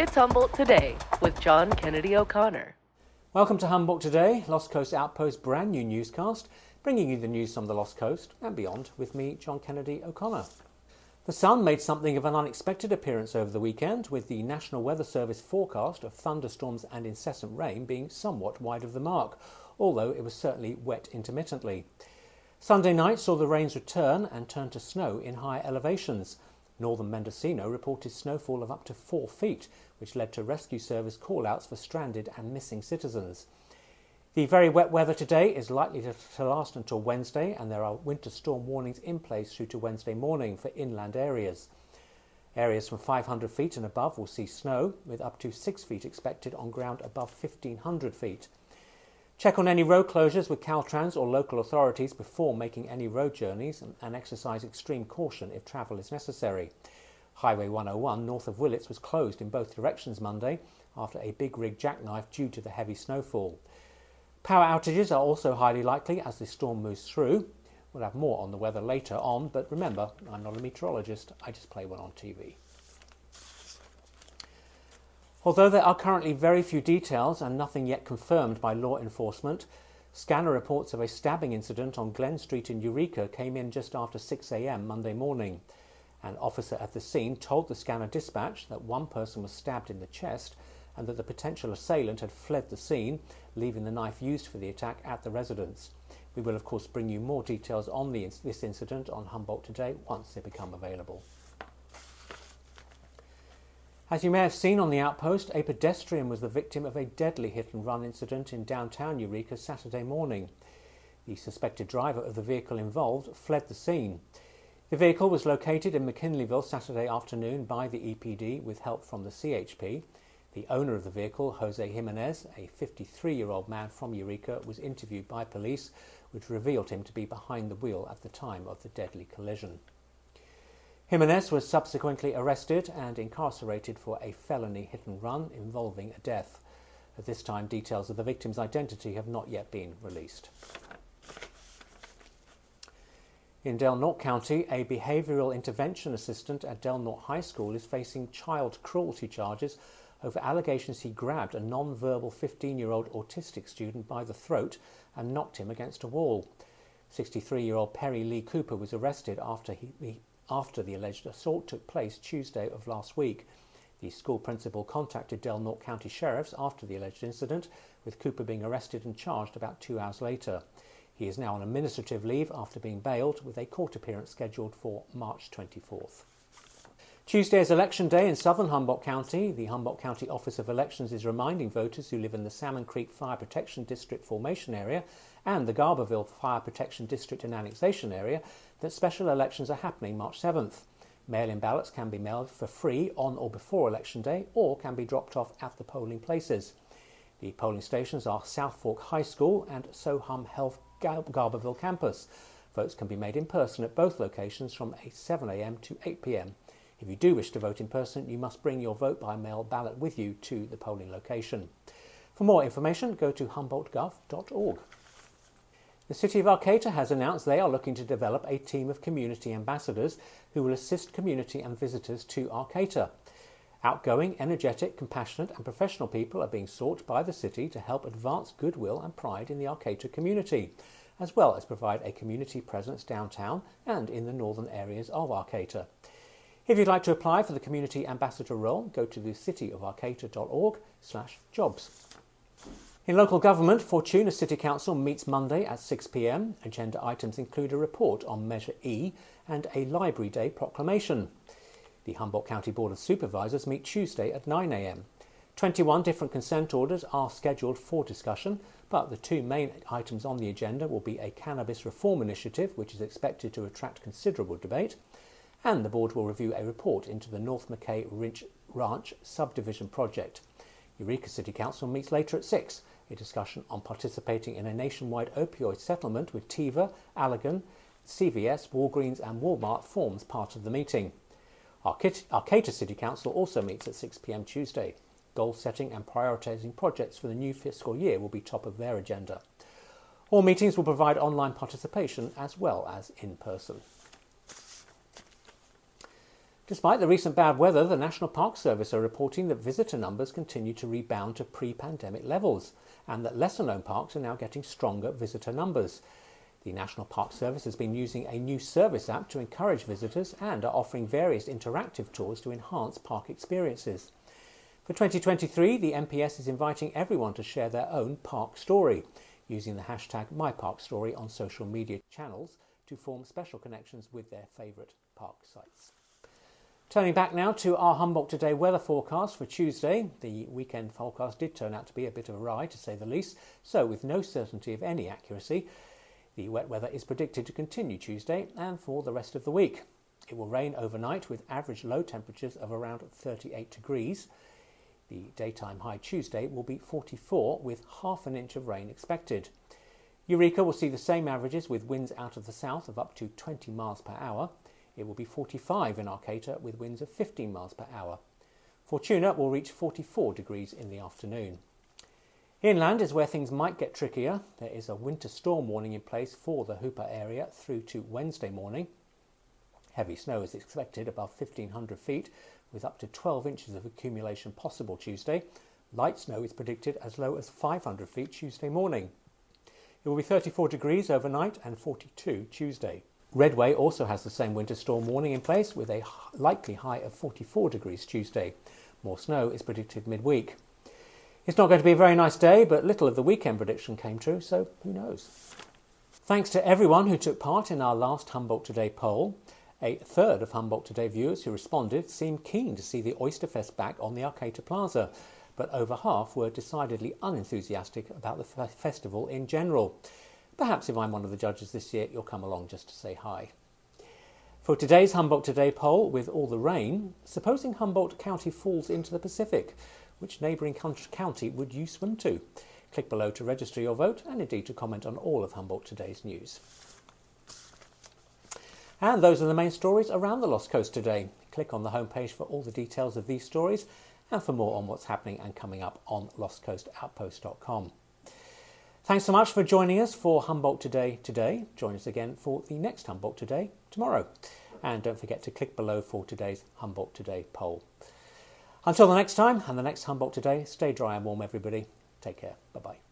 It's Humboldt Today with John Kennedy O'Connor. Welcome to Humboldt Today, Lost Coast Outpost brand new newscast, bringing you the news from the Lost Coast and beyond with me, John Kennedy O'Connor. The sun made something of an unexpected appearance over the weekend, with the National Weather Service forecast of thunderstorms and incessant rain being somewhat wide of the mark, although it was certainly wet intermittently. Sunday night saw the rains return and turn to snow in higher elevations. Northern Mendocino reported snowfall of up to four feet, which led to rescue service call-outs for stranded and missing citizens. The very wet weather today is likely to, to, last until Wednesday, and there are winter storm warnings in place through to Wednesday morning for inland areas. Areas from 500 feet and above will see snow, with up to 6 feet expected on ground above 1500 feet. Check on any road closures with Caltrans or local authorities before making any road journeys and, and exercise extreme caution if travel is necessary. Highway 101 north of Willits was closed in both directions Monday after a big rig jackknife due to the heavy snowfall. Power outages are also highly likely as the storm moves through. We'll have more on the weather later on, but remember, I'm not a meteorologist, I just play one on TV. Although there are currently very few details and nothing yet confirmed by law enforcement, scanner reports of a stabbing incident on Glen Street in Eureka came in just after 6am Monday morning. An officer at the scene told the scanner dispatch that one person was stabbed in the chest and that the potential assailant had fled the scene, leaving the knife used for the attack at the residence. We will, of course, bring you more details on the, this incident on Humboldt Today once they become available. As you may have seen on the outpost, a pedestrian was the victim of a deadly hit and run incident in downtown Eureka Saturday morning. The suspected driver of the vehicle involved fled the scene. The vehicle was located in McKinleyville Saturday afternoon by the EPD with help from the CHP. The owner of the vehicle, Jose Jimenez, a 53 year old man from Eureka, was interviewed by police, which revealed him to be behind the wheel at the time of the deadly collision. Jimenez was subsequently arrested and incarcerated for a felony hit and run involving a death. At this time, details of the victim's identity have not yet been released. In Del Norte County, a behavioural intervention assistant at Del Norte High School is facing child cruelty charges over allegations he grabbed a non-verbal 15-year-old autistic student by the throat and knocked him against a wall. 63-year-old Perry Lee Cooper was arrested after he, after the alleged assault took place Tuesday of last week. The school principal contacted Del Norte County Sheriffs after the alleged incident, with Cooper being arrested and charged about two hours later. He is now on administrative leave after being bailed, with a court appearance scheduled for March 24th. Tuesday is election day in southern Humboldt County. The Humboldt County Office of Elections is reminding voters who live in the Salmon Creek Fire Protection District formation area and the Garberville Fire Protection District and annexation area that special elections are happening March 7th. Mail in ballots can be mailed for free on or before election day or can be dropped off at the polling places. The polling stations are South Fork High School and Sohum Health Garberville campus. Votes can be made in person at both locations from 7am to 8pm. If you do wish to vote in person, you must bring your vote by mail ballot with you to the polling location. For more information, go to humboldtgov.org. The City of Arcata has announced they are looking to develop a team of community ambassadors who will assist community and visitors to Arcata. Outgoing, energetic, compassionate, and professional people are being sought by the city to help advance goodwill and pride in the Arcata community, as well as provide a community presence downtown and in the northern areas of Arcata. If you'd like to apply for the community ambassador role, go to the cityofarcata.org/jobs. In local government, Fortuna City Council meets Monday at 6pm. Agenda items include a report on Measure E and a Library Day proclamation. The Humboldt County Board of Supervisors meet Tuesday at 9am. 21 different consent orders are scheduled for discussion, but the two main items on the agenda will be a cannabis reform initiative, which is expected to attract considerable debate, and the board will review a report into the North McKay Ranch subdivision project. Eureka City Council meets later at 6. A discussion on participating in a nationwide opioid settlement with Teva, Allergan, CVS, Walgreens, and Walmart forms part of the meeting. Arcata City Council also meets at 6 pm Tuesday. Goal setting and prioritising projects for the new fiscal year will be top of their agenda. All meetings will provide online participation as well as in person. Despite the recent bad weather, the National Park Service are reporting that visitor numbers continue to rebound to pre pandemic levels and that lesser known parks are now getting stronger visitor numbers. The National Park Service has been using a new service app to encourage visitors and are offering various interactive tours to enhance park experiences. For 2023, the NPS is inviting everyone to share their own park story using the hashtag MyParkStory on social media channels to form special connections with their favourite park sites. Turning back now to our Humboldt Today weather forecast for Tuesday. The weekend forecast did turn out to be a bit of a ride, to say the least, so with no certainty of any accuracy. The wet weather is predicted to continue Tuesday and for the rest of the week. It will rain overnight with average low temperatures of around 38 degrees. The daytime high Tuesday will be 44 with half an inch of rain expected. Eureka will see the same averages with winds out of the south of up to 20 miles per hour. It will be 45 in Arcata with winds of 15 miles per hour. Fortuna will reach 44 degrees in the afternoon. Inland is where things might get trickier. There is a winter storm warning in place for the Hoopa area through to Wednesday morning. Heavy snow is expected above 1500 feet with up to 12 inches of accumulation possible Tuesday. Light snow is predicted as low as 500 feet Tuesday morning. It will be 34 degrees overnight and 42 Tuesday. Redway also has the same winter storm warning in place with a likely high of 44 degrees Tuesday. More snow is predicted midweek. It's not going to be a very nice day, but little of the weekend prediction came true, so who knows? Thanks to everyone who took part in our last Humboldt Today poll. A third of Humboldt Today viewers who responded seemed keen to see the Oysterfest back on the Arcata Plaza, but over half were decidedly unenthusiastic about the festival in general. Perhaps if I'm one of the judges this year, you'll come along just to say hi. For today's Humboldt Today poll, with all the rain, supposing Humboldt County falls into the Pacific, which neighbouring county would you swim to? Click below to register your vote and indeed to comment on all of Humboldt Today's news. And those are the main stories around the Lost Coast today. Click on the homepage for all the details of these stories and for more on what's happening and coming up on lostcoastoutpost.com. Thanks so much for joining us for Humboldt Today today. Join us again for the next Humboldt Today tomorrow. And don't forget to click below for today's Humboldt Today poll. Until the next time and the next Humboldt Today, stay dry and warm, everybody. Take care. Bye bye.